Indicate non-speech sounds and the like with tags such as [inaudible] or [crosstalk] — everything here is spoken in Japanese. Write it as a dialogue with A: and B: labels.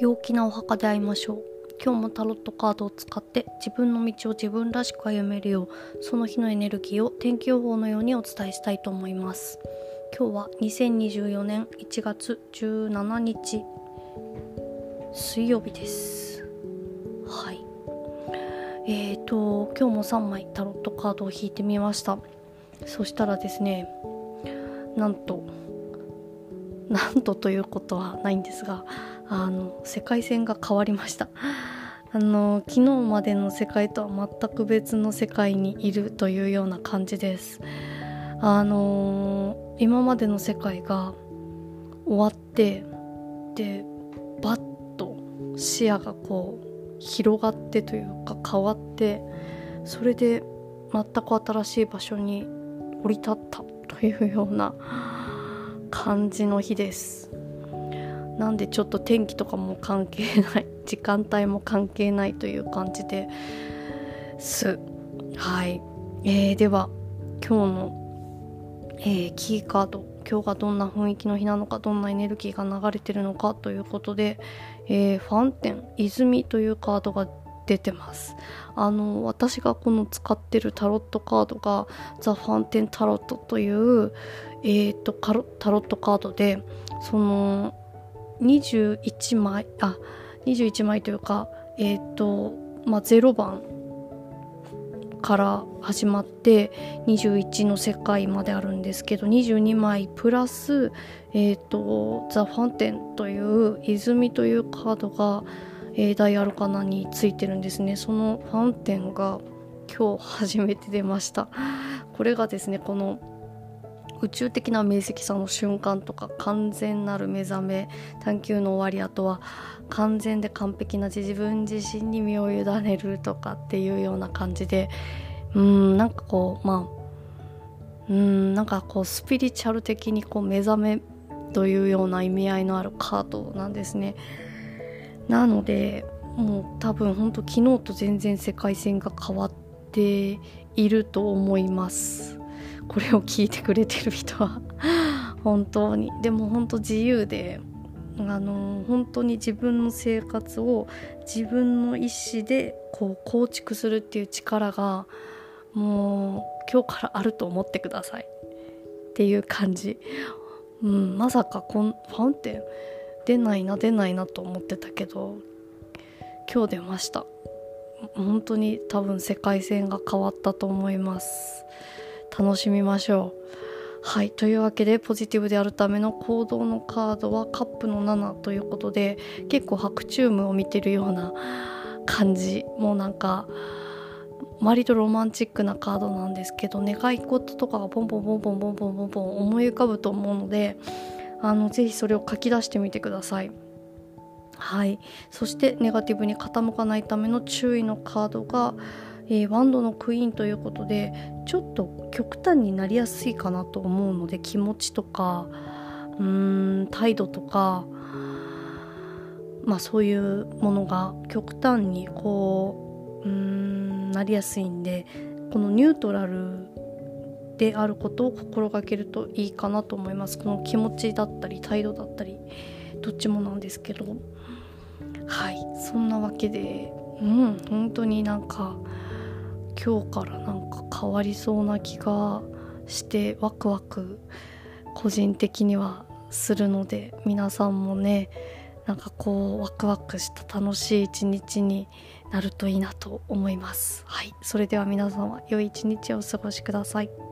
A: 陽気なお墓で会いましょう。今日もタロットカードを使って自分の道を自分らしく歩めるようその日のエネルギーを天気予報のようにお伝えしたいと思います。今日は2024年1月17日水曜日です。はい。えーと今日も3枚タロットカードを引いてみました。そしたらですねなんとなんとということはないんですがあの世界線が変わりました。[laughs] あの昨日までの世界とは全く別の世界にいるというような感じです。あの今までの世界が終わってでバッと視野がこう広がってというか変わってそれで全く新しい場所に降り立ったというような感じの日です。なんでちょっと天気とかも関係ない [laughs] 時間帯も関係ないという感じです。はい、えー、では今日の、えー、キーカード今日がどんな雰囲気の日なのかどんなエネルギーが流れてるのかということで、えー、ファンテン泉というカードが出てます。あの私がこの使ってるタロットカードがザ・ファンテンタロットという、えーと、タロットカードでその21枚あ21枚というかえっ、ー、とまあ0番から始まって21の世界まであるんですけど22枚プラス、えーと、ザ・ファンテンという泉というカードが、えー、ダイアルカナについてるんですねそのファウンテンが今日初めて出ましたこれがですねこの宇宙的な明晰さの瞬間とか完全なる目覚め探求の終わりあとは完全で完璧な自分自身に身を委ねるとかっていうような感じでうんなんかこうまあうんなんかこうスピリチュアル的にこう目覚めというような意味合いのあるカードなんですね。なのでもう多分本当昨日と全然世界線が変わっていると思います。これを聞いてくれてる人は。[laughs] 本当に。でも本当自由であの本当に自分の生活を自分の意思でこう構築するっていう力がもう今日からあると思ってください。っていう感じ、うん、まさかこんファンテン出ないな出ないなと思ってたけど今日出ました。本当に多分世界線が変わったと思います。楽しみましょう。はいというわけでポジティブであるための行動のカードはカップの7ということで結構白チュームを見てるような感じ。もうなんか割とロマンチックなカードなんですけど願い事とかがポンポンポンポンポンポンポンポン思い浮かぶと思うのであのぜひそれを書き出してみてください。はい、そしてネガティブに傾かないための注意のカードがえー、ワンドのクイーンということでちょっと極端になりやすいかなと思うので気持ちとかうーん態度とかまあそういうものが極端にこううーんなりやすいんでこのニュートラルであることを心がけるといいかなと思います。この気持ちだったり態度だったりどっちもなんですけど。はい。そんなわけでうん本当になんか今日からなんか変わりそうな気がしてワクワク個人的にはするので皆さんもねなんかこうワクワクした楽しい一日になるといいなと思います。はい。それでは皆さんは良い一日をお過ごしください。